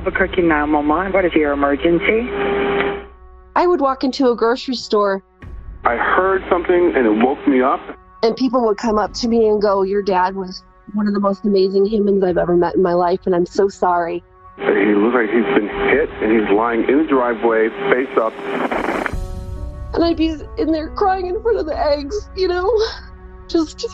Albuquerque 911. What is your emergency? I would walk into a grocery store. I heard something and it woke me up. And people would come up to me and go, Your dad was one of the most amazing humans I've ever met in my life, and I'm so sorry. He looks like he's been hit and he's lying in the driveway, face up. And I'd be in there crying in front of the eggs, you know? Just.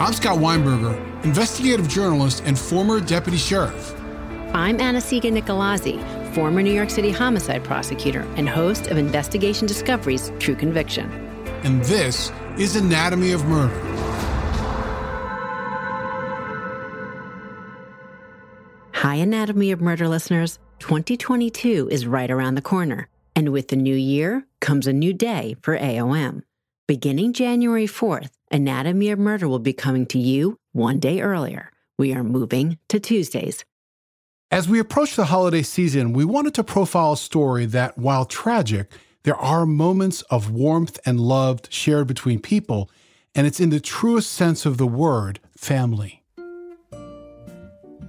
I'm Scott Weinberger, investigative journalist and former deputy sheriff. I'm Anna-Sigga Nicolazzi, former New York City homicide prosecutor and host of Investigation Discovery's True Conviction. And this is Anatomy of Murder. Hi, Anatomy of Murder listeners. 2022 is right around the corner. And with the new year comes a new day for AOM. Beginning January 4th, Anatomy of Murder will be coming to you one day earlier. We are moving to Tuesdays. As we approach the holiday season, we wanted to profile a story that, while tragic, there are moments of warmth and love shared between people, and it's in the truest sense of the word family.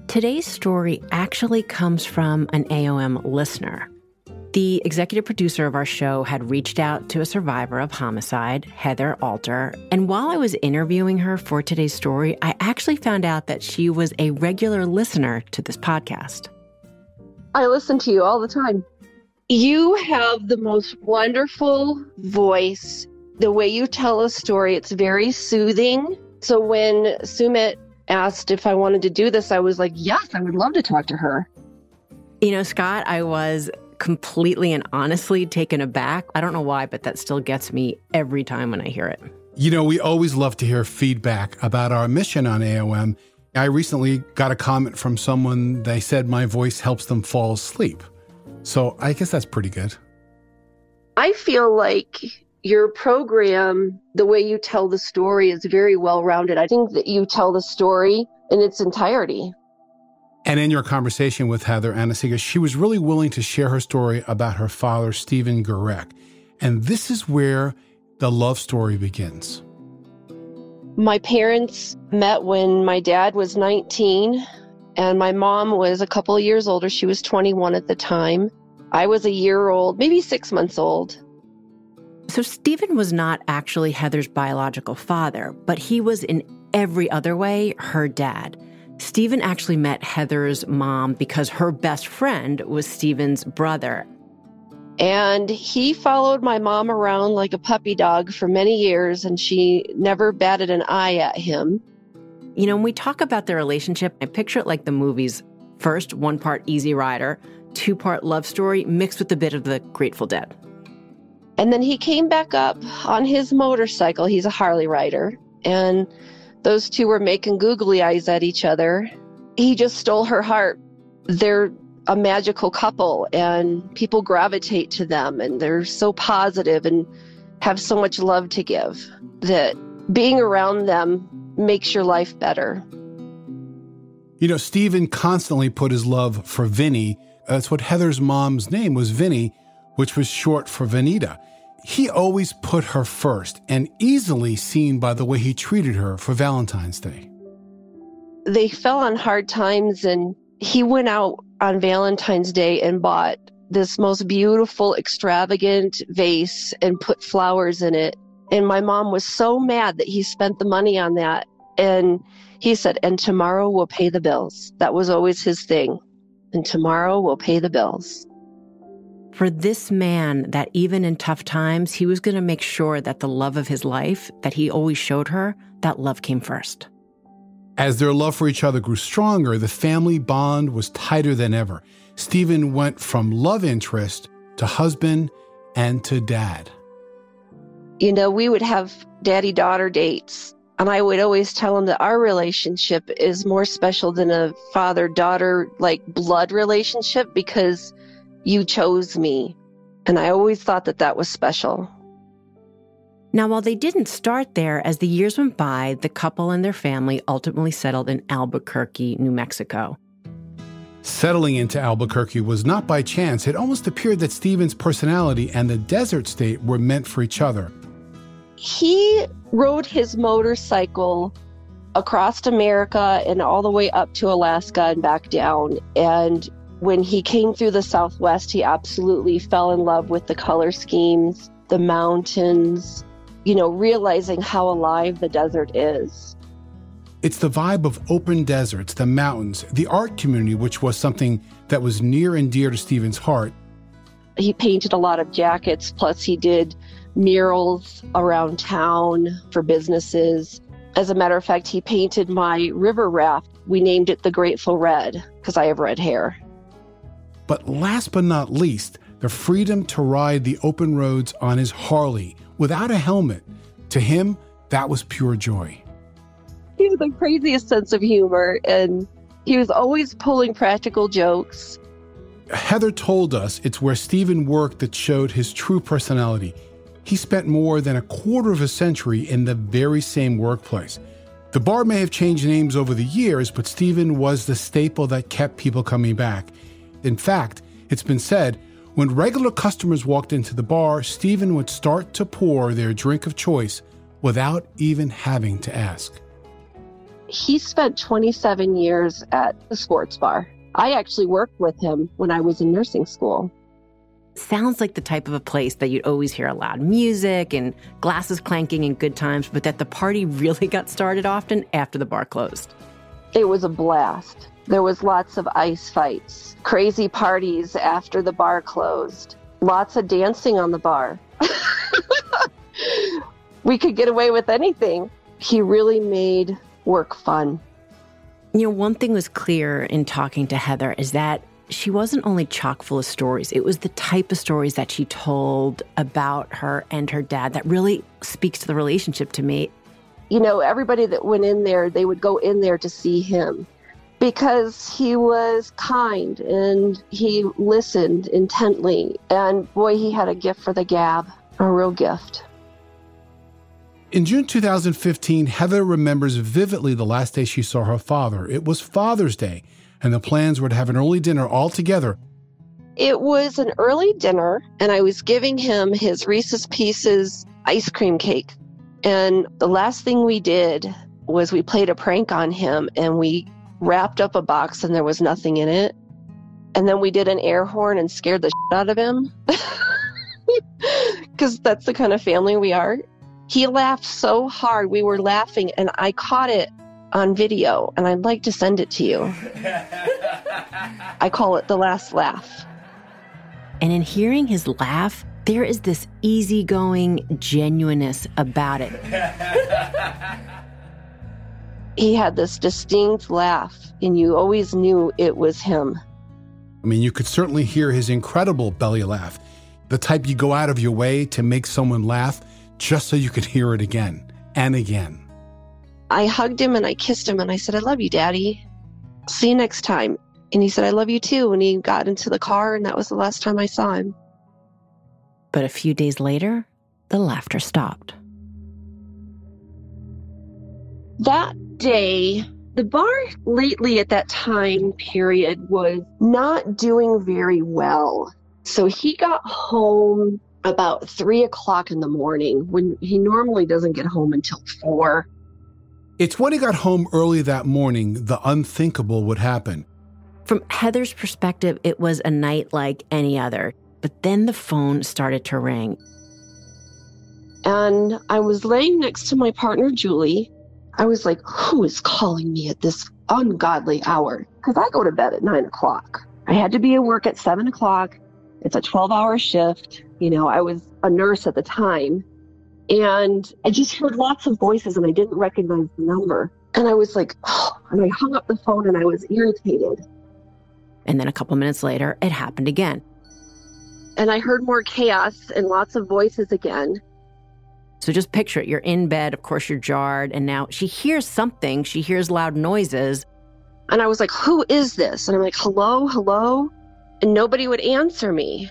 Today's story actually comes from an AOM listener. The executive producer of our show had reached out to a survivor of homicide, Heather Alter, and while I was interviewing her for today's story, I actually found out that she was a regular listener to this podcast. I listen to you all the time. You have the most wonderful voice. The way you tell a story, it's very soothing. So when Sumit asked if I wanted to do this, I was like, yes, I would love to talk to her. You know, Scott, I was completely and honestly taken aback. I don't know why, but that still gets me every time when I hear it. You know, we always love to hear feedback about our mission on AOM. I recently got a comment from someone, they said my voice helps them fall asleep. So I guess that's pretty good. I feel like your program, the way you tell the story, is very well rounded. I think that you tell the story in its entirety. And in your conversation with Heather Anna-Sigga, she was really willing to share her story about her father, Steven Gerecke. And this is where the love story begins. My parents met when my dad was 19 and my mom was a couple of years older. She was 21 at the time. I was a year old, maybe six months old. So, Steven was not actually Heather's biological father, but he was in every other way her dad. Steven actually met Heather's mom because her best friend was Steven's brother. And he followed my mom around like a puppy dog for many years, and she never batted an eye at him. You know, when we talk about their relationship, I picture it like the movies first, one part Easy Rider, two part love story mixed with a bit of the Grateful Dead. And then he came back up on his motorcycle. He's a Harley rider. And those two were making googly eyes at each other. He just stole her heart. They're a magical couple and people gravitate to them and they're so positive and have so much love to give that being around them makes your life better. You know, Steven constantly put his love for Vinny. That's what Heather's mom's name was, Vinny, which was short for Vanita. He always put her first and easily seen by the way he treated her for Valentine's Day. They fell on hard times, and he went out on Valentine's Day and bought this most beautiful, extravagant vase and put flowers in it. And my mom was so mad that he spent the money on that. And he said, and tomorrow we'll pay the bills. That was always his thing. And tomorrow we'll pay the bills for this man that even in tough times, he was going to make sure that the love of his life that he always showed her, that love came first. As their love for each other grew stronger, the family bond was tighter than ever. Steven went from love interest to husband and to dad. You know, we would have daddy daughter dates, and I would always tell him that our relationship is more special than a father daughter, like blood relationship, because you chose me. And I always thought that that was special. Now, while they didn't start there, as the years went by, the couple and their family ultimately settled in Albuquerque, New Mexico. Settling into Albuquerque was not by chance. It almost appeared that Steven's personality and the desert state were meant for each other. He rode his motorcycle across America and all the way up to Alaska and back down. And when he came through the Southwest, he absolutely fell in love with the color schemes, the mountains, you know, realizing how alive the desert is. It's the vibe of open deserts, the mountains, the art community, which was something that was near and dear to Steven's heart. He painted a lot of jackets, plus, he did murals around town for businesses. As a matter of fact, he painted my river raft. We named it the Grateful Red because I have red hair. But last but not least, the freedom to ride the open roads on his Harley without a helmet. To him, that was pure joy he had the craziest sense of humor and he was always pulling practical jokes. Heather told us it's where Steven worked that showed his true personality. He spent more than a quarter of a century in the very same workplace. The bar may have changed names over the years, but Steven was the staple that kept people coming back. In fact, it's been said when regular customers walked into the bar, Steven would start to pour their drink of choice without even having to ask he spent 27 years at the sports bar. I actually worked with him when I was in nursing school. Sounds like the type of a place that you'd always hear a loud music and glasses clanking and good times, but that the party really got started often after the bar closed. It was a blast. There was lots of ice fights, crazy parties after the bar closed, lots of dancing on the bar. we could get away with anything. He really made work fun. You know, one thing was clear in talking to Heather is that she wasn't only chock full of stories, it was the type of stories that she told about her and her dad that really speaks to the relationship to me. You know, everybody that went in there, they would go in there to see him because he was kind and he listened intently. And boy, he had a gift for the gab, a real gift. In June 2015, Heather remembers vividly the last day she saw her father. It was Father's Day, and the plans were to have an early dinner all together. It was an early dinner, and I was giving him his Reese's Pieces ice cream cake. And the last thing we did was we played a prank on him and we wrapped up a box and there was nothing in it. And then we did an air horn and scared the shit out of him. Because that's the kind of family we are. He laughed so hard. We were laughing, and I caught it on video, and I'd like to send it to you. I call it the last laugh. And in hearing his laugh, there is this easygoing genuineness about it. he had this distinct laugh, and you always knew it was him. I mean, you could certainly hear his incredible belly laugh, the type you go out of your way to make someone laugh just so you could hear it again and again. I hugged him and I kissed him and I said, I love you, Daddy. See you next time. And he said, I love you too. And he got into the car, and that was the last time I saw him. But a few days later, the laughter stopped. That day, the bar lately at that time period was not doing very well. So he got home about three o'clock in the morning when he normally doesn't get home until four. It's when he got home early that morning the unthinkable would happen. From Heather's perspective, it was a night like any other. But then the phone started to ring. And I was laying next to my partner, Julie. I was like, who is calling me at this ungodly hour? Because I go to bed at nine o'clock. I had to be at work at seven o'clock. It's a 12 hour shift. You know, I was a nurse at the time and I just heard lots of voices and I didn't recognize the number. And I was like, oh, and I hung up the phone and I was irritated. And then a couple minutes later, it happened again. And I heard more chaos and lots of voices again. So just picture it. You're in bed. Of course, you're jarred. And now she hears something. She hears loud noises. And I was like, who is this? And I'm like, hello, hello. And nobody would answer me.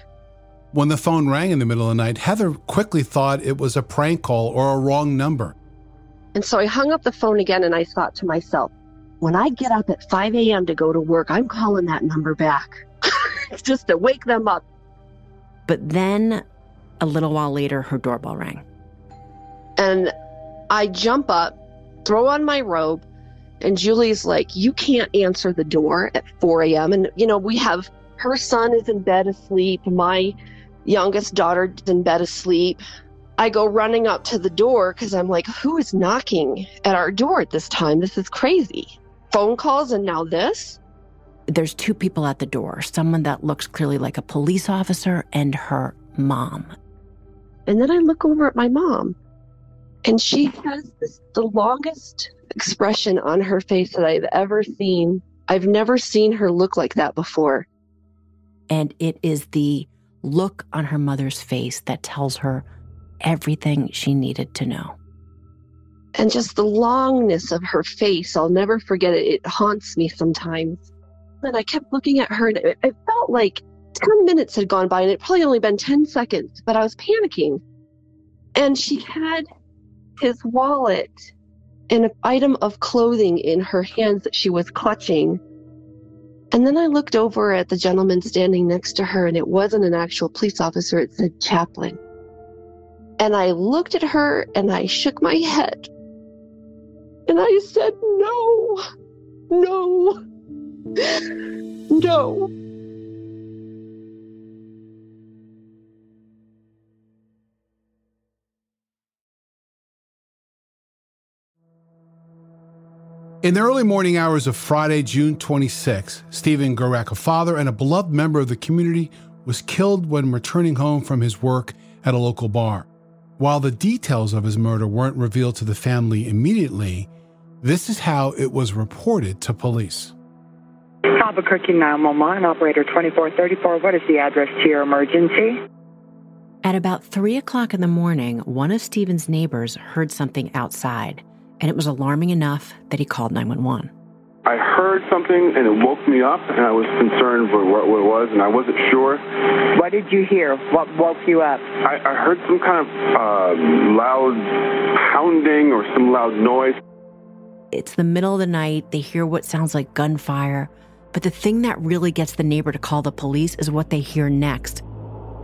When the phone rang in the middle of the night, Heather quickly thought it was a prank call or a wrong number. And so I hung up the phone again and I thought to myself, when I get up at 5 a.m. to go to work, I'm calling that number back just to wake them up. But then a little while later, her doorbell rang. And I jump up, throw on my robe, and Julie's like, You can't answer the door at 4 a.m. And, you know, we have her son is in bed asleep. My youngest daughter is in bed asleep. I go running up to the door because I'm like, Who is knocking at our door at this time? This is crazy. Phone calls and now this? There's two people at the door someone that looks clearly like a police officer and her mom. And then I look over at my mom, and she has this, the longest expression on her face that I've ever seen. I've never seen her look like that before. And it is the look on her mother's face that tells her everything she needed to know. And just the longness of her face, I'll never forget it. It haunts me sometimes. And I kept looking at her, and it, it felt like 10 minutes had gone by, and it probably only been 10 seconds, but I was panicking. And she had his wallet and an item of clothing in her hands that she was clutching. And then I looked over at the gentleman standing next to her, and it wasn't an actual police officer, it said chaplain. And I looked at her and I shook my head. And I said, No, no, no. In the early morning hours of Friday, June 26, Steven Gerecke, a father and a beloved member of the community, was killed when returning home from his work at a local bar. While the details of his murder weren't revealed to the family immediately, this is how it was reported to police. Albuquerque 911, operator 2434. What is the address to your emergency? At about 3 o'clock in the morning, one of Steven's neighbors heard something outside and it was alarming enough that he called 911. I heard something and it woke me up, and I was concerned for what, what it was, and I wasn't sure. What did you hear? What woke you up? I, I heard some kind of uh, loud pounding or some loud noise. It's the middle of the night. They hear what sounds like gunfire. But the thing that really gets the neighbor to call the police is what they hear next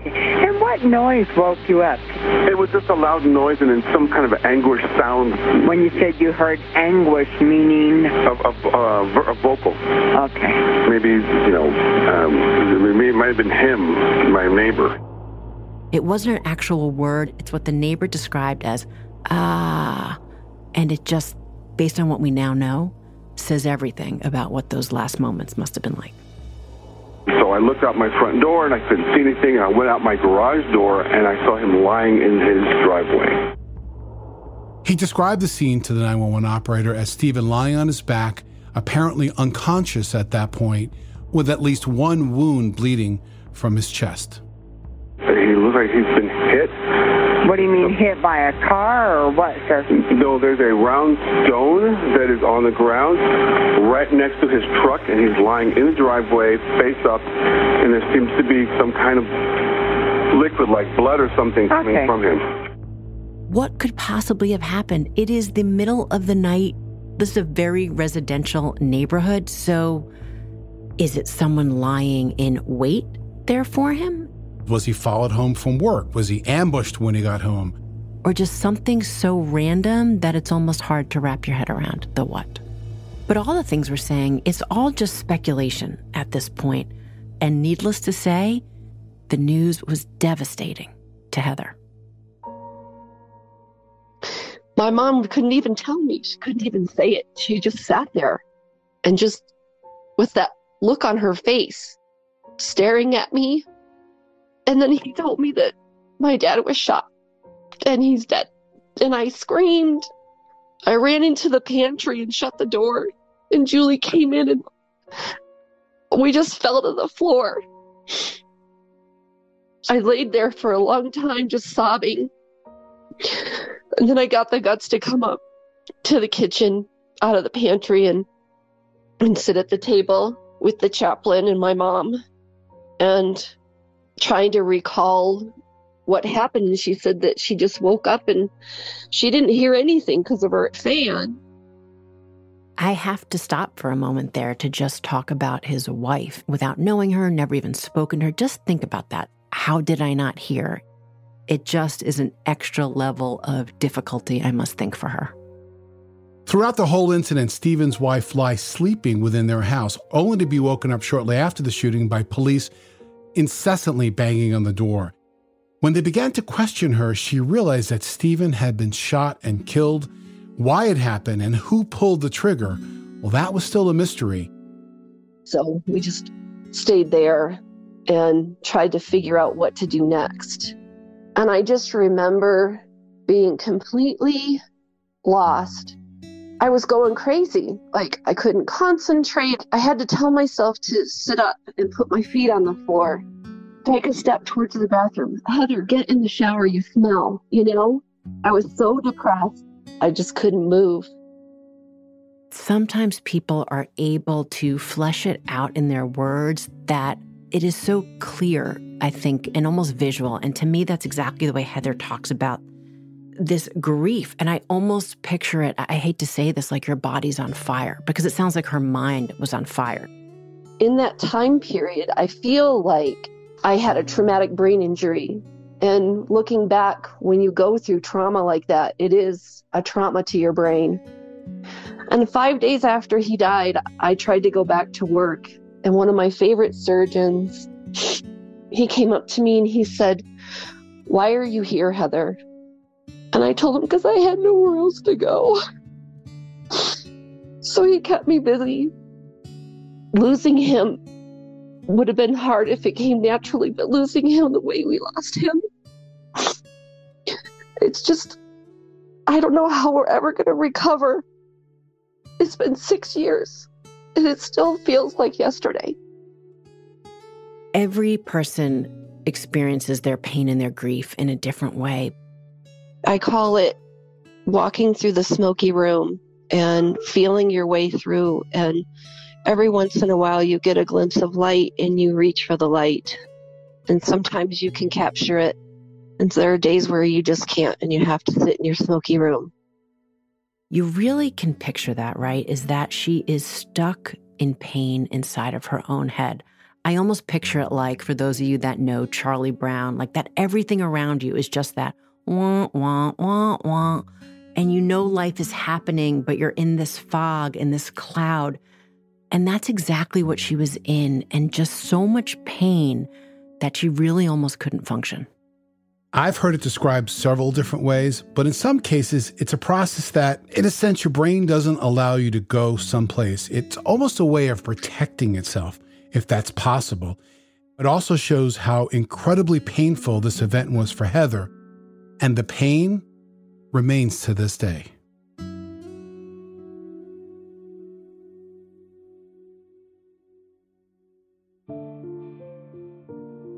and what noise woke you up? It was just a loud noise and then some kind of anguish sound. When you said you heard anguish, meaning? A, a, uh, a vocal. Okay. Maybe, you know, um, it might have been him, my neighbor. It wasn't an actual word. It's what the neighbor described as, ah. And it just, based on what we now know, says everything about what those last moments must have been like. So I looked out my front door and I couldn't see anything. I went out my garage door and I saw him lying in his driveway. He described the scene to the 911 operator as Steven lying on his back, apparently unconscious at that point, with at least one wound bleeding from his chest. He looks like he's been hit what do you mean, hit by a car or what, sir? No, there's a round stone that is on the ground right next to his truck, and he's lying in the driveway, face up, and there seems to be some kind of liquid like blood or something coming okay. from him. What could possibly have happened? It is the middle of the night. This is a very residential neighborhood, so is it someone lying in wait there for him? Was he followed home from work? Was he ambushed when he got home? Or just something so random that it's almost hard to wrap your head around the what. But all the things we're saying, it's all just speculation at this point. And needless to say, the news was devastating to Heather. My mom couldn't even tell me. She couldn't even say it. She just sat there and just with that look on her face, staring at me and then he told me that my dad was shot and he's dead. And I screamed. I ran into the pantry and shut the door. And Julie came in and we just fell to the floor. I laid there for a long time just sobbing. And then I got the guts to come up to the kitchen out of the pantry and and sit at the table with the chaplain and my mom. And trying to recall what happened. And she said that she just woke up and she didn't hear anything because of her fan. I have to stop for a moment there to just talk about his wife without knowing her, never even spoken to her. Just think about that. How did I not hear? It just is an extra level of difficulty, I must think, for her. Throughout the whole incident, Steven's wife lies sleeping within their house, only to be woken up shortly after the shooting by police incessantly banging on the door. When they began to question her, she realized that Steven had been shot and killed. Why it happened and who pulled the trigger, well, that was still a mystery. So we just stayed there and tried to figure out what to do next. And I just remember being completely lost. I was going crazy. Like I couldn't concentrate. I had to tell myself to sit up and put my feet on the floor take a step towards the bathroom. Heather, get in the shower. You smell, you know? I was so depressed. I just couldn't move. Sometimes people are able to flesh it out in their words that it is so clear, I think, and almost visual. And to me, that's exactly the way Heather talks about this grief. And I almost picture it, I hate to say this, like your body's on fire, because it sounds like her mind was on fire. In that time period, I feel like I had a traumatic brain injury. And looking back, when you go through trauma like that, it is a trauma to your brain. And five days after he died, I tried to go back to work. And one of my favorite surgeons, he came up to me and he said, Why are you here, Heather? And I told him because I had nowhere else to go. So he kept me busy. Losing him would have been hard if it came naturally, but losing him the way we lost him, it's just, I don't know how we're ever going to recover. It's been six years, and it still feels like yesterday. Every person experiences their pain and their grief in a different way. I call it walking through the smoky room and feeling your way through and every once in a while you get a glimpse of light and you reach for the light. And sometimes you can capture it. And there are days where you just can't and you have to sit in your smoky room. You really can picture that, right? Is that she is stuck in pain inside of her own head. I almost picture it like, for those of you that know Charlie Brown, like that everything around you is just that wah, wah, wah, wah. And you know life is happening, but you're in this fog, in this cloud. And that's exactly what she was in, and just so much pain that she really almost couldn't function. I've heard it described several different ways, but in some cases, it's a process that, in a sense, your brain doesn't allow you to go someplace. It's almost a way of protecting itself, if that's possible. It also shows how incredibly painful this event was for Heather, and the pain remains to this day.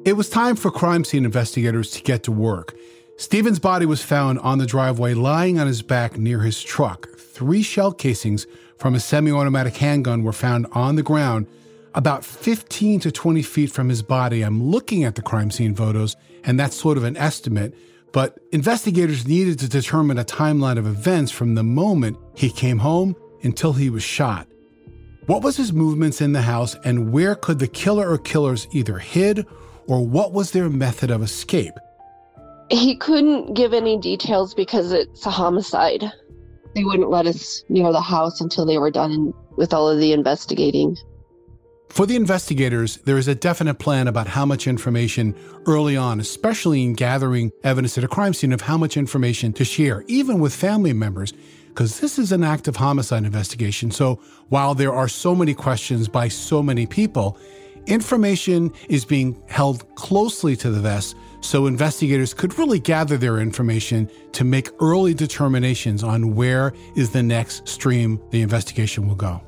It was time for crime scene investigators to get to work. Steven's body was found on the driveway lying on his back near his truck. Three shell casings from a semi automatic handgun were found on the ground about 15 to 20 feet from his body. I'm looking at the crime scene photos, and that's sort of an estimate, but investigators needed to determine a timeline of events from the moment he came home until he was shot. What was his movements in the house, and where could the killer or killers either hid or what was their method of escape? He couldn't give any details because it's a homicide. They wouldn't let us near the house until they were done with all of the investigating. For the investigators, there is a definite plan about how much information early on, especially in gathering evidence at a crime scene, of how much information to share, even with family members, because this is an active homicide investigation. So while there are so many questions by so many people, Information is being held closely to the vest so investigators could really gather their information to make early determinations on where is the next stream the investigation will go.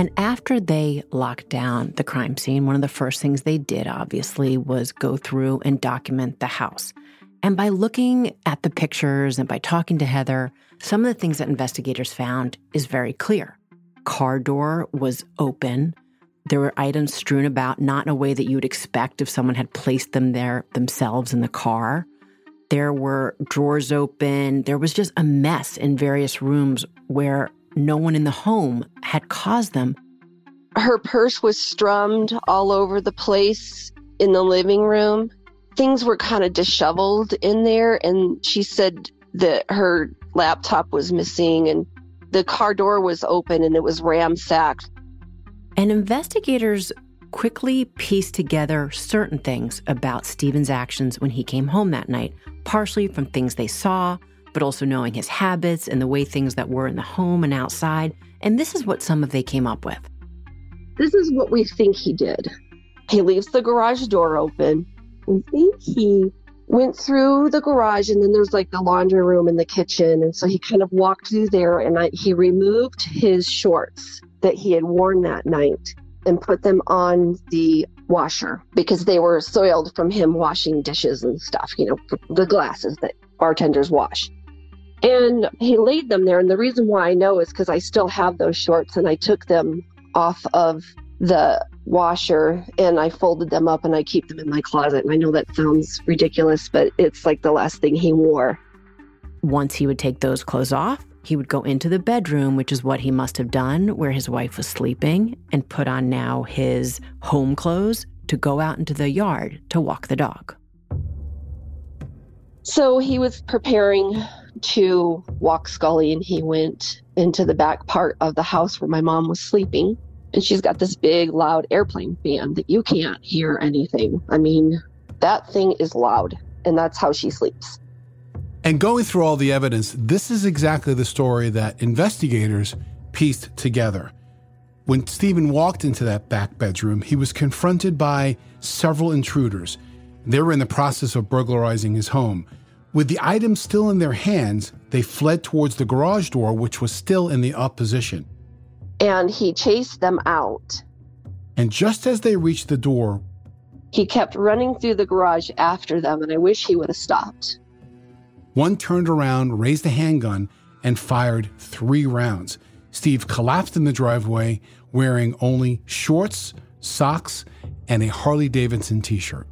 And after they locked down the crime scene, one of the first things they did, obviously, was go through and document the house. And by looking at the pictures and by talking to Heather, some of the things that investigators found is very clear. Car door was open. There were items strewn about, not in a way that you would expect if someone had placed them there themselves in the car. There were drawers open. There was just a mess in various rooms where no one in the home had caused them. Her purse was strummed all over the place in the living room. Things were kind of disheveled in there, and she said that her laptop was missing and the car door was open and it was ramsacked. And investigators quickly pieced together certain things about Steven's actions when he came home that night, partially from things they saw, but also knowing his habits and the way things that were in the home and outside. And this is what some of they came up with. This is what we think he did. He leaves the garage door open. We think he went through the garage and then there's like the laundry room and the kitchen. And so he kind of walked through there and I, he removed his shorts that he had worn that night and put them on the washer because they were soiled from him washing dishes and stuff, you know, the glasses that bartenders wash. And he laid them there. And the reason why I know is because I still have those shorts and I took them off of the washer and I folded them up and I keep them in my closet. And I know that sounds ridiculous, but it's like the last thing he wore. Once he would take those clothes off, he would go into the bedroom, which is what he must have done where his wife was sleeping, and put on now his home clothes to go out into the yard to walk the dog. So he was preparing to walk Scully, and he went into the back part of the house where my mom was sleeping. And she's got this big, loud airplane fan that you can't hear anything. I mean, that thing is loud, and that's how she sleeps. And going through all the evidence, this is exactly the story that investigators pieced together. When Steven walked into that back bedroom, he was confronted by several intruders. They were in the process of burglarizing his home. With the items still in their hands, they fled towards the garage door, which was still in the up position. And he chased them out. And just as they reached the door, he kept running through the garage after them, and I wish he would have stopped. One turned around, raised a handgun, and fired three rounds. Steve collapsed in the driveway wearing only shorts, socks, and a Harley Davidson t shirt.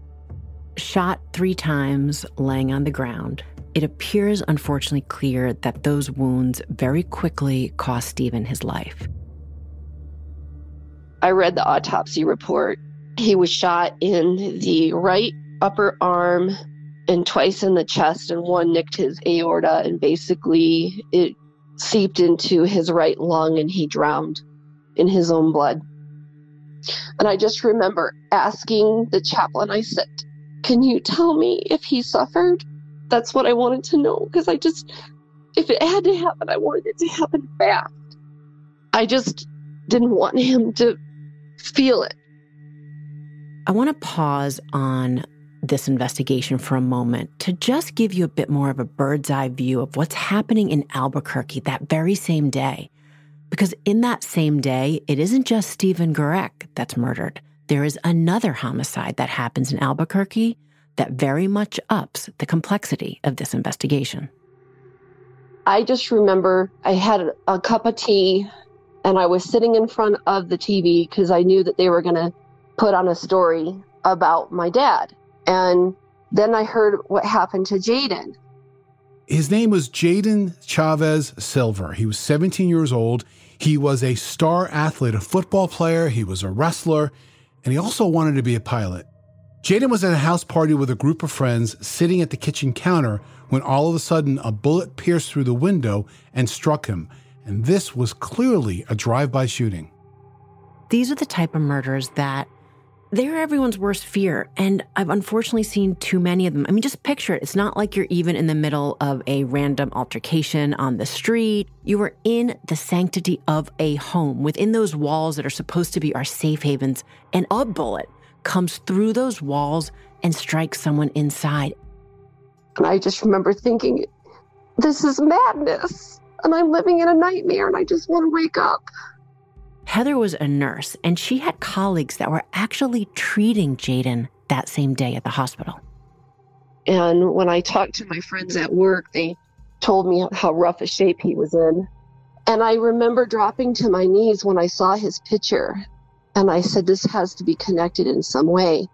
Shot three times, laying on the ground. It appears unfortunately clear that those wounds very quickly cost Steven his life. I read the autopsy report. He was shot in the right upper arm, and twice in the chest, and one nicked his aorta, and basically it seeped into his right lung, and he drowned in his own blood. And I just remember asking the chaplain, I said, Can you tell me if he suffered? That's what I wanted to know because I just, if it had to happen, I wanted it to happen fast. I just didn't want him to feel it. I want to pause on this investigation for a moment to just give you a bit more of a bird's eye view of what's happening in Albuquerque that very same day. Because in that same day, it isn't just Steven Gerecke that's murdered. There is another homicide that happens in Albuquerque that very much ups the complexity of this investigation. I just remember I had a cup of tea and I was sitting in front of the TV because I knew that they were going to put on a story about my dad. And then I heard what happened to Jaden. His name was Jaden Chavez Silver. He was 17 years old. He was a star athlete, a football player, he was a wrestler, and he also wanted to be a pilot. Jaden was at a house party with a group of friends sitting at the kitchen counter when all of a sudden a bullet pierced through the window and struck him. And this was clearly a drive by shooting. These are the type of murders that they're everyone's worst fear. And I've unfortunately seen too many of them. I mean, just picture it. It's not like you're even in the middle of a random altercation on the street. You are in the sanctity of a home within those walls that are supposed to be our safe havens. And a bullet comes through those walls and strikes someone inside. And I just remember thinking, this is madness. And I'm living in a nightmare and I just want to wake up. Heather was a nurse, and she had colleagues that were actually treating Jaden that same day at the hospital. And when I talked to my friends at work, they told me how rough a shape he was in. And I remember dropping to my knees when I saw his picture. And I said, This has to be connected in some way.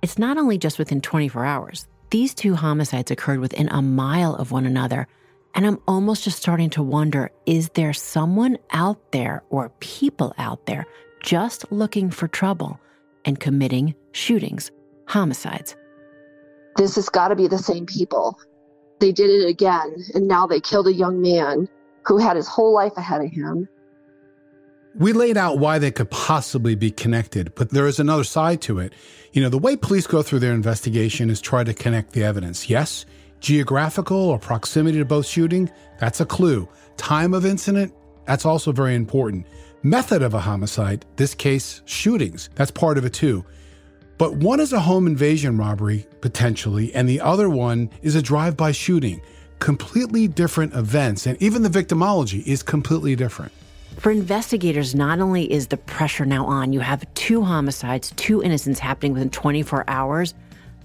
It's not only just within 24 hours, these two homicides occurred within a mile of one another And I'm almost just starting to wonder is there someone out there or people out there just looking for trouble and committing shootings, homicides? This has got to be the same people. They did it again, and now they killed a young man who had his whole life ahead of him. We laid out why they could possibly be connected, but there is another side to it. You know, the way police go through their investigation is try to connect the evidence. Yes, geographical or proximity to both shooting, that's a clue. Time of incident, that's also very important. Method of a homicide, this case, shootings, that's part of it too. But one is a home invasion robbery, potentially, and the other one is a drive by shooting. Completely different events, and even the victimology is completely different. For investigators, not only is the pressure now on, you have two homicides, two innocents happening within 24 hours,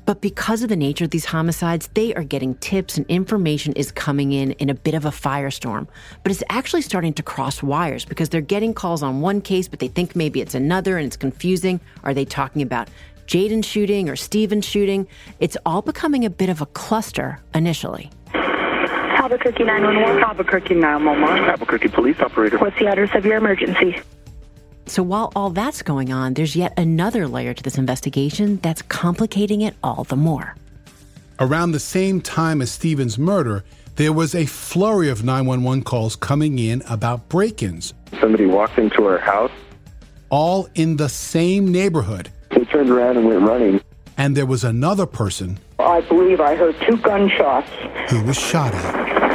but because of the nature of these homicides, they are getting tips and information is coming in in a bit of a firestorm. But it's actually starting to cross wires because they're getting calls on one case, but they think maybe it's another and it's confusing. Are they talking about Jaden shooting or Steven shooting? It's all becoming a bit of a cluster initially. Albuquerque 911. Albuquerque 911. Albuquerque police operator. What's the address of your emergency? So while all that's going on, there's yet another layer to this investigation that's complicating it all the more. Around the same time as Steven's murder, there was a flurry of 911 calls coming in about break ins. Somebody walked into our house. All in the same neighborhood. They turned around and went running. And there was another person. I believe I heard two gunshots. Who was shot at.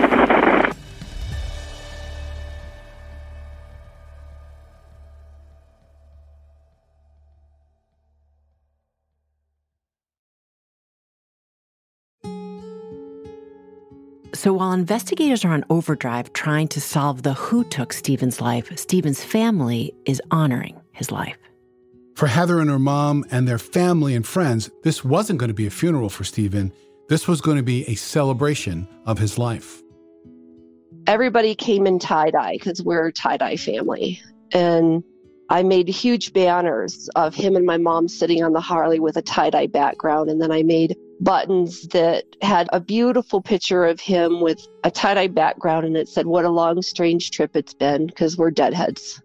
So while investigators are on overdrive trying to solve the who took Steven's life, Steven's family is honoring his life. For Heather and her mom and their family and friends, this wasn't going to be a funeral for Steven. This was going to be a celebration of his life. Everybody came in tie dye because we're a tie dye family. And I made huge banners of him and my mom sitting on the Harley with a tie dye background. And then I made buttons that had a beautiful picture of him with a tie dye background and it said, What a long, strange trip it's been because we're deadheads.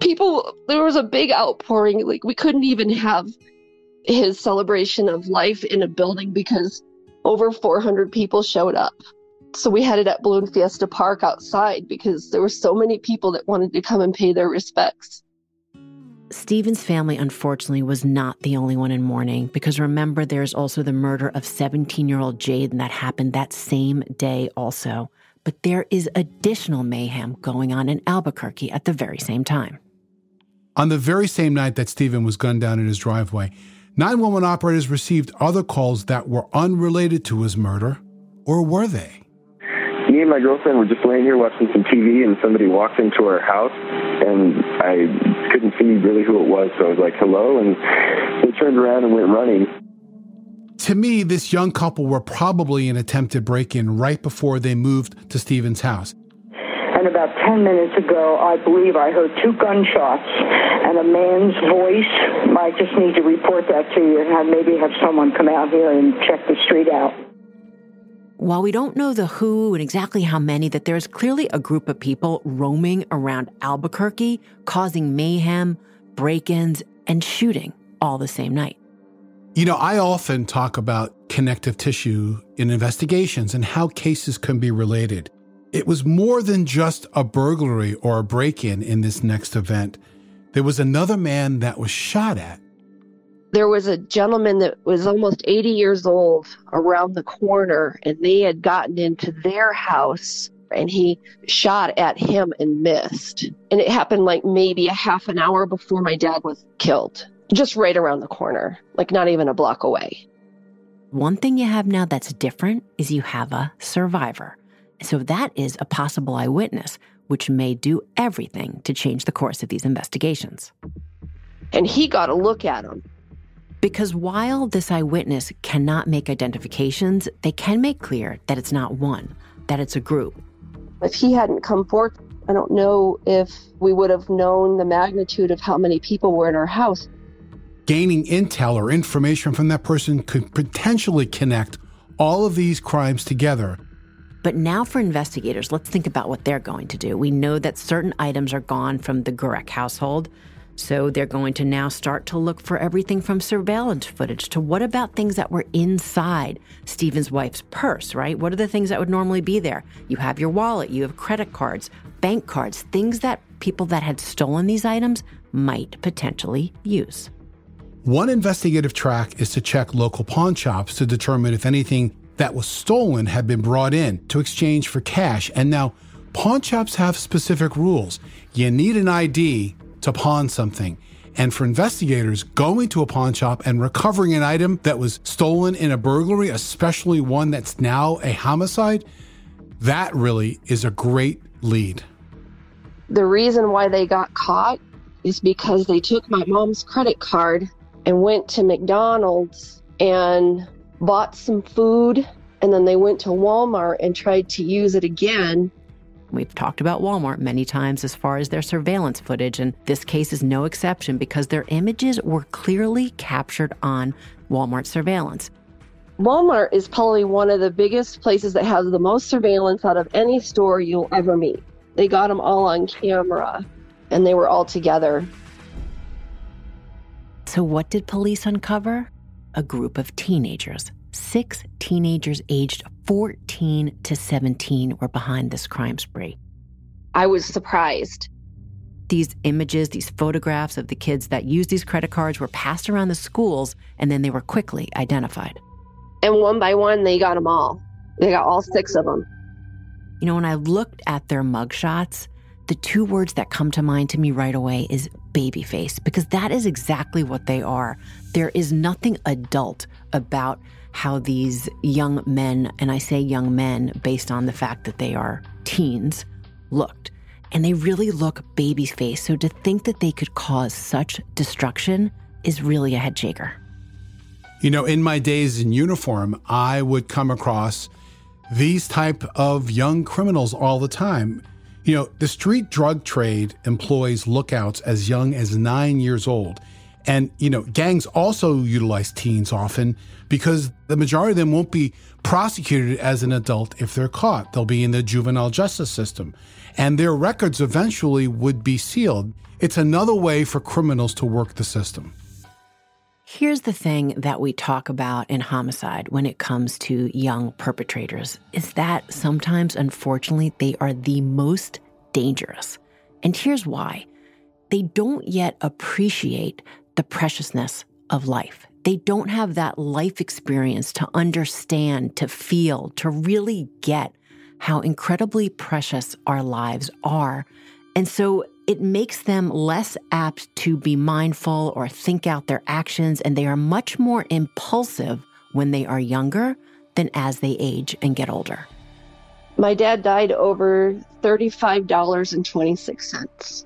People, there was a big outpouring. Like, we couldn't even have his celebration of life in a building because over 400 people showed up. So we had it at Balloon Fiesta Park outside because there were so many people that wanted to come and pay their respects. Steven's family, unfortunately, was not the only one in mourning because remember, there's also the murder of 17 year old Jaden that happened that same day, also. But there is additional mayhem going on in Albuquerque at the very same time. On the very same night that Steven was gunned down in his driveway, 911 operators received other calls that were unrelated to his murder, or were they? Me and my girlfriend were just laying here watching some TV, and somebody walked into our house, and I couldn't see really who it was, so I was like, hello, and they turned around and went running. To me, this young couple were probably an attempted break in right before they moved to Steven's house. And about 10 minutes ago, I believe I heard two gunshots and a man's voice. I just need to report that to you and have, maybe have someone come out here and check the street out. While we don't know the who and exactly how many, that there's clearly a group of people roaming around Albuquerque, causing mayhem, break ins, and shooting all the same night. You know, I often talk about connective tissue in investigations and how cases can be related. It was more than just a burglary or a break in in this next event. There was another man that was shot at. There was a gentleman that was almost 80 years old around the corner, and they had gotten into their house and he shot at him and missed. And it happened like maybe a half an hour before my dad was killed just right around the corner, like not even a block away. One thing you have now that's different is you have a survivor. So that is a possible eyewitness, which may do everything to change the course of these investigations. And he got a look at him. Because while this eyewitness cannot make identifications, they can make clear that it's not one, that it's a group. If he hadn't come forth, I don't know if we would have known the magnitude of how many people were in our house gaining intel or information from that person could potentially connect all of these crimes together. But now for investigators, let's think about what they're going to do. We know that certain items are gone from the Gerecke household. So they're going to now start to look for everything from surveillance footage to what about things that were inside Steven's wife's purse, right? What are the things that would normally be there? You have your wallet, you have credit cards, bank cards, things that people that had stolen these items might potentially use. One investigative track is to check local pawn shops to determine if anything that was stolen had been brought in to exchange for cash. And now, pawn shops have specific rules. You need an ID to pawn something. And for investigators, going to a pawn shop and recovering an item that was stolen in a burglary, especially one that's now a homicide, that really is a great lead. The reason why they got caught is because they took my mom's credit card and went to McDonald's and bought some food, and then they went to Walmart and tried to use it again. We've talked about Walmart many times as far as their surveillance footage, and this case is no exception because their images were clearly captured on Walmart surveillance. Walmart is probably one of the biggest places that has the most surveillance out of any store you'll ever meet. They got them all on camera and they were all together. So, what did police uncover? a group of teenagers. Six teenagers aged 14 to 17 were behind this crime spree. I was surprised. These images, these photographs of the kids that used these credit cards were passed around the schools and then they were quickly identified. And one by one, they got them all. They got all six of them. You know, when I looked at their mugshots, the two words that come to mind to me right away is babyface, because that is exactly what they are. There is nothing adult about how these young men, and I say young men based on the fact that they are teens, looked. And they really look babyface. So to think that they could cause such destruction is really a head shaker. You know, in my days in uniform, I would come across these type of young criminals all the time you know, the street drug trade employs lookouts as young as nine years old. And, you know, gangs also utilize teens often because the majority of them won't be prosecuted as an adult if they're caught. They'll be in the juvenile justice system. And their records eventually would be sealed. It's another way for criminals to work the system. Here's the thing that we talk about in homicide when it comes to young perpetrators is that sometimes, unfortunately, they are the most dangerous. And here's why they don't yet appreciate the preciousness of life. They don't have that life experience to understand, to feel, to really get how incredibly precious our lives are. And so it makes them less apt to be mindful or think out their actions, and they are much more impulsive when they are younger than as they age and get older. My dad died over $35.26.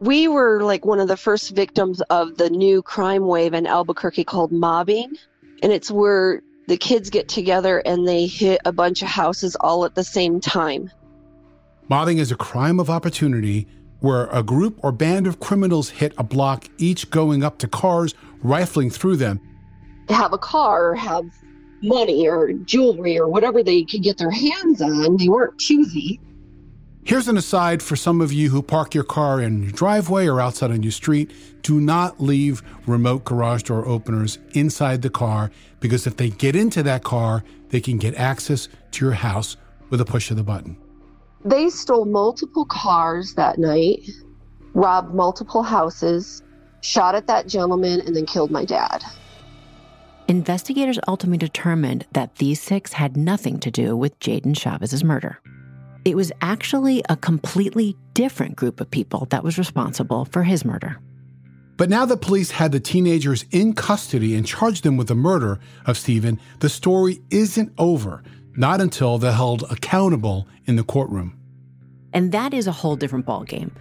We were like one of the first victims of the new crime wave in Albuquerque called mobbing. And it's where the kids get together and they hit a bunch of houses all at the same time. Mobbing is a crime of opportunity where a group or band of criminals hit a block, each going up to cars, rifling through them. Have a car or have money or jewelry or whatever they could get their hands on. They weren't choosy. Here's an aside for some of you who park your car in your driveway or outside on your street. Do not leave remote garage door openers inside the car because if they get into that car, they can get access to your house with a push of the button. They stole multiple cars that night, robbed multiple houses, shot at that gentleman, and then killed my dad. Investigators ultimately determined that these six had nothing to do with Jaden Chavez's murder. It was actually a completely different group of people that was responsible for his murder. But now that police had the teenagers in custody and charged them with the murder of Steven, the story isn't over, not until they're held accountable in the courtroom. And that is a whole different ballgame.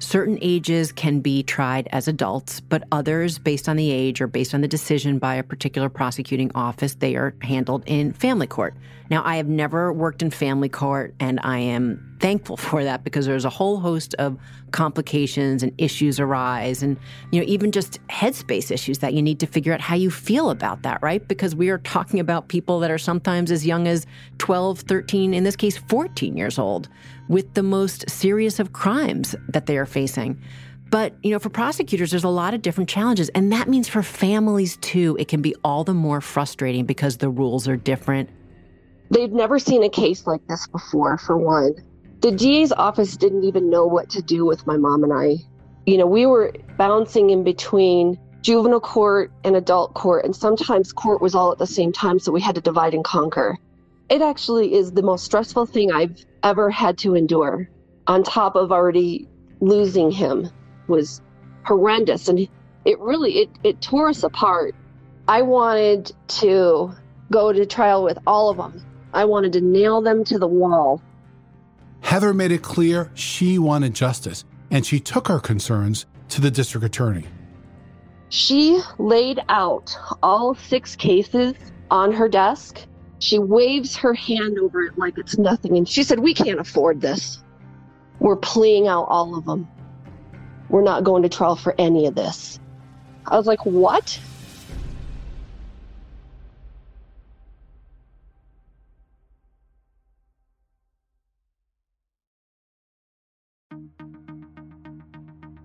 Certain ages can be tried as adults, but others, based on the age or based on the decision by a particular prosecuting office, they are handled in family court. Now, I have never worked in family court, and I am thankful for that because there's a whole host of complications and issues arise and you know even just headspace issues that you need to figure out how you feel about that right because we are talking about people that are sometimes as young as 12 13 in this case 14 years old with the most serious of crimes that they are facing but, you know, for prosecutors, there's a lot of different challenges. And that means for families too, it can be all the more frustrating because the rules are different. They've never seen a case like this before, for one. The DA's office didn't even know what to do with my mom and I. You know, we were bouncing in between juvenile court and adult court, and sometimes court was all at the same time, so we had to divide and conquer. It actually is the most stressful thing I've ever had to endure, on top of already losing him was horrendous and it really it, it tore us apart. I wanted to go to trial with all of them i wanted to nail them to the wall. Heather made it clear she wanted justice and she took her concerns to the district attorney. She laid out all six cases on her desk she waves her hand over it like it's nothing and she said we can't afford this we're pleading out all of them we're not going to trial for any of this. I was like, What?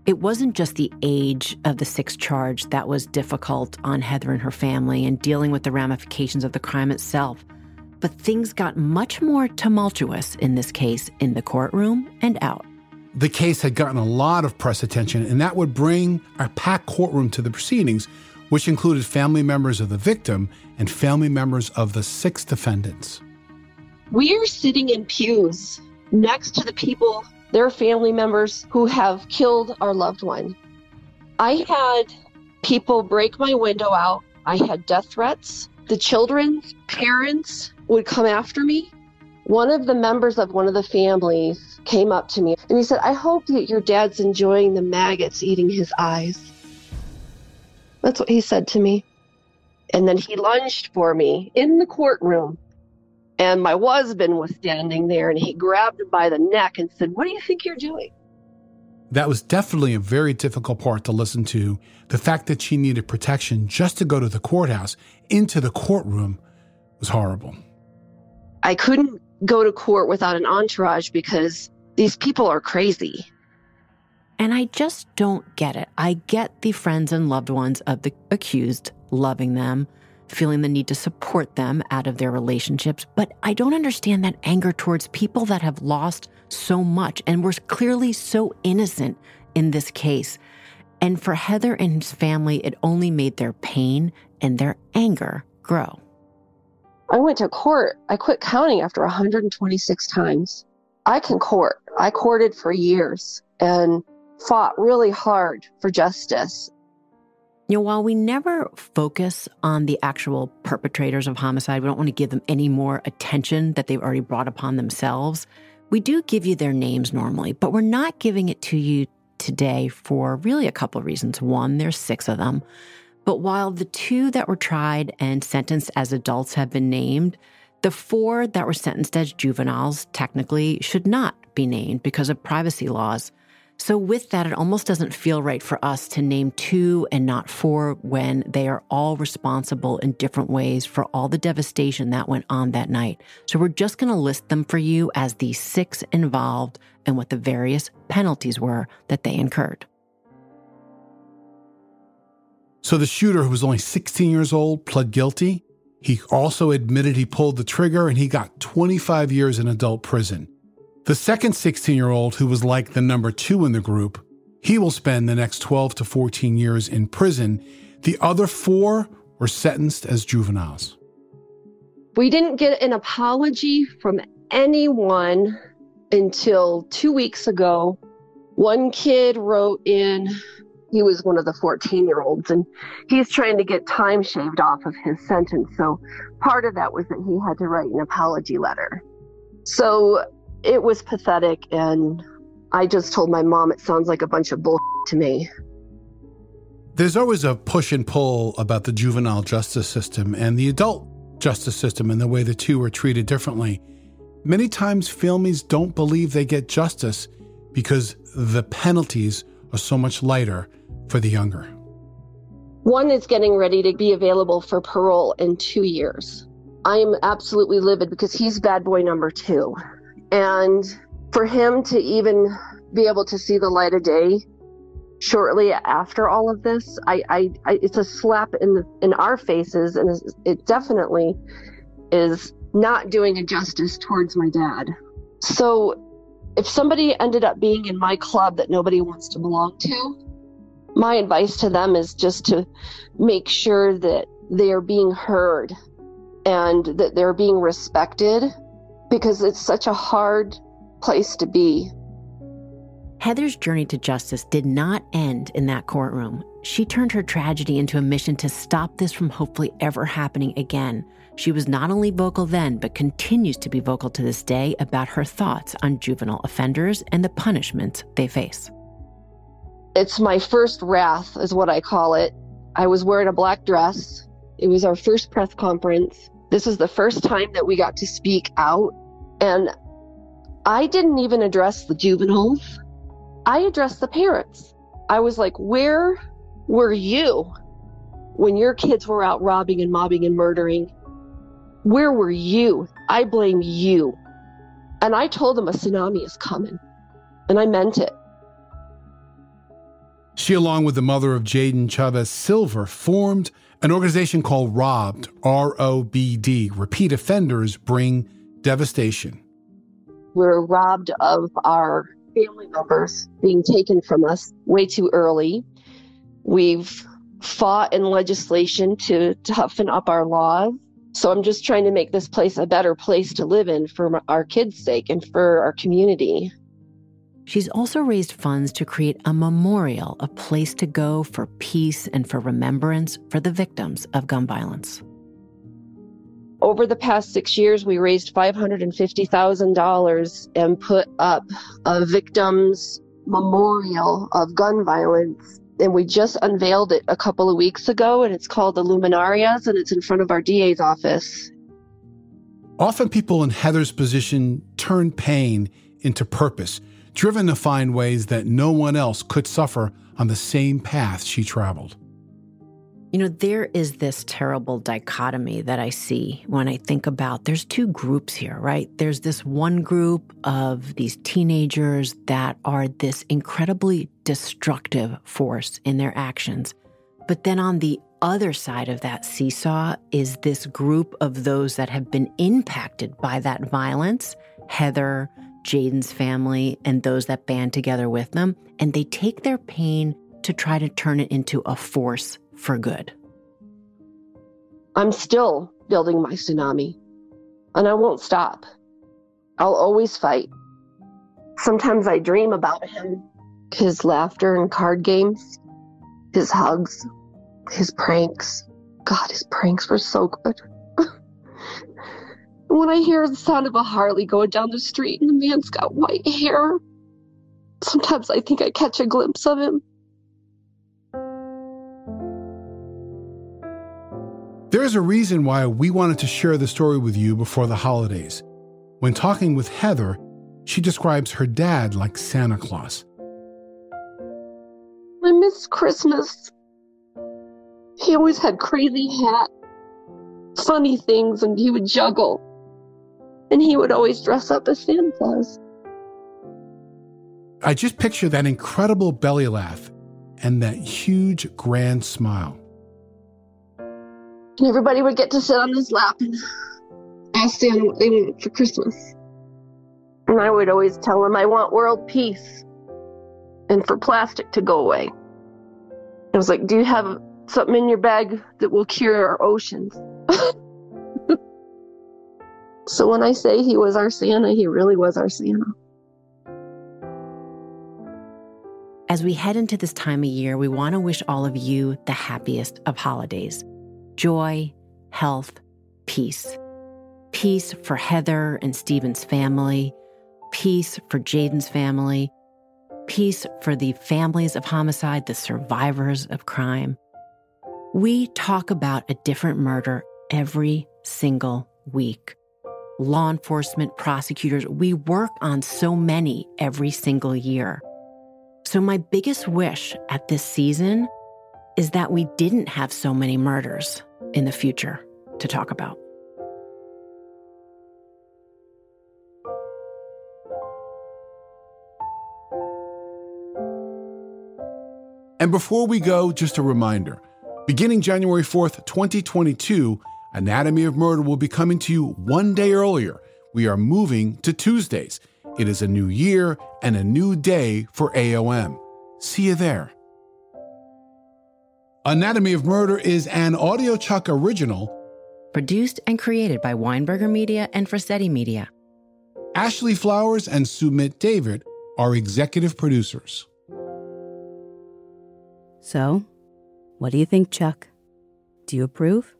It wasn't just the age of the sixth charge that was difficult on Heather and her family and dealing with the ramifications of the crime itself, but things got much more tumultuous in this case in the courtroom and out the case had gotten a lot of press attention, and that would bring a packed courtroom to the proceedings, which included family members of the victim and family members of the six defendants. We are sitting in pews next to the people, their family members who have killed our loved one. I had people break my window out. I had death threats. The children's parents would come after me. One of the members of one of the families came up to me and he said, I hope that your dad's enjoying the maggots eating his eyes. That's what he said to me. And then he lunged for me in the courtroom. And my husband was standing there and he grabbed him by the neck and said, What do you think you're doing? That was definitely a very difficult part to listen to. The fact that she needed protection just to go to the courthouse, into the courtroom, was horrible. I couldn't go to court without an entourage because these people are crazy. And I just don't get it. I get the friends and loved ones of the accused loving them, feeling the need to support them out of their relationships, but I don't understand that anger towards people that have lost so much and were clearly so innocent in this case. And for Heather and his family, it only made their pain and their anger grow. I went to court. I quit counting after 126 times. I can court. I courted for years and fought really hard for justice. You know, while we never focus on the actual perpetrators of homicide, we don't want to give them any more attention that they've already brought upon themselves. We do give you their names normally, but we're not giving it to you today for really a couple of reasons. One, there's six of them. But while the two that were tried and sentenced as adults have been named, the four that were sentenced as juveniles technically should not be named because of privacy laws. So, with that, it almost doesn't feel right for us to name two and not four when they are all responsible in different ways for all the devastation that went on that night. So, we're just going to list them for you as the six involved and what the various penalties were that they incurred. So, the shooter, who was only 16 years old, pled guilty. He also admitted he pulled the trigger and he got 25 years in adult prison. The second 16 year old, who was like the number two in the group, he will spend the next 12 to 14 years in prison. The other four were sentenced as juveniles. We didn't get an apology from anyone until two weeks ago. One kid wrote in he was one of the 14 year olds and he's trying to get time shaved off of his sentence. So part of that was that he had to write an apology letter. So it was pathetic. And I just told my mom it sounds like a bunch of bull to me. There's always a push and pull about the juvenile justice system and the adult justice system and the way the two are treated differently. Many times, filmies don't believe they get justice because the penalties are so much lighter for the younger. One is getting ready to be available for parole in two years. I am absolutely livid because he's bad boy number two. And for him to even be able to see the light of day shortly after all of this, I, I, I it's a slap in the, in our faces, and it definitely is not doing a justice towards my dad. So, if somebody ended up being in my club that nobody wants to belong to, my advice to them is just to make sure that they are being heard and that they're being respected because it's such a hard place to be. Heather's journey to justice did not end in that courtroom. She turned her tragedy into a mission to stop this from hopefully ever happening again. She was not only vocal then, but continues to be vocal to this day about her thoughts on juvenile offenders and the punishments they face. It's my first wrath, is what I call it. I was wearing a black dress. It was our first press conference. This was the first time that we got to speak out. And I didn't even address the juveniles, I addressed the parents. I was like, Where were you when your kids were out robbing and mobbing and murdering? Where were you? I blame you. And I told them a tsunami is coming. And I meant it. She, along with the mother of Jaden Chavez Silver, formed an organization called ROBD, R O B D, Repeat Offenders Bring Devastation. We're robbed of our family members being taken from us way too early. We've fought in legislation to toughen up our laws. So I'm just trying to make this place a better place to live in for our kids' sake and for our community. She's also raised funds to create a memorial, a place to go for peace and for remembrance for the victims of gun violence. Over the past six years, we raised $550,000 and put up a victims memorial of gun violence. And we just unveiled it a couple of weeks ago, and it's called the Luminarias, and it's in front of our DA's office. Often people in Heather's position turn pain into purpose driven to find ways that no one else could suffer on the same path she traveled. You know, there is this terrible dichotomy that I see when I think about there's two groups here, right? There's this one group of these teenagers that are this incredibly destructive force in their actions. But then on the other side of that seesaw is this group of those that have been impacted by that violence Heather, Jaden's family and those that band together with them, and they take their pain to try to turn it into a force for good. I'm still building my tsunami, and I won't stop. I'll always fight. Sometimes I dream about him, his laughter and card games, his hugs, his pranks. God, his pranks were so good. When I hear the sound of a Harley going down the street and the man's got white hair, sometimes I think I catch a glimpse of him. There is a reason why we wanted to share the story with you before the holidays. When talking with Heather, she describes her dad like Santa Claus. I miss Christmas. He always had crazy hat, funny things, and he would juggle and he would always dress up as Santa Claus. I just picture that incredible belly laugh and that huge grand smile. And everybody would get to sit on his lap and ask Santa what they wanted for Christmas. And I would always tell him, I want world peace and for plastic to go away. I was like, Do you have something in your bag that will cure our oceans? So when I say he was our Santa, he really was our Santa. As we head into this time of year, we want to wish all of you the happiest of holidays joy, health, peace. Peace for Heather and Steven's family, peace for Jaden's family, peace for the families of homicide, the survivors of crime. We talk about a different murder every single week. law enforcement, prosecutors. We work on so many every single year. So, my biggest wish at this season is that we didn't have so many murders in the future to talk about. And before we go, just a reminder beginning January 4th, 2022, Anatomy of Murder will be coming to you one day earlier. We are moving to Tuesdays. It is a new year and a new day for AOM. See you there. Anatomy of Murder is an Audio Chuck original. Produced and created by Weinberger Media and Frasetti Media. Ashley Flowers and Sumit David are executive producers. So, what do you think, Chuck? Do you approve?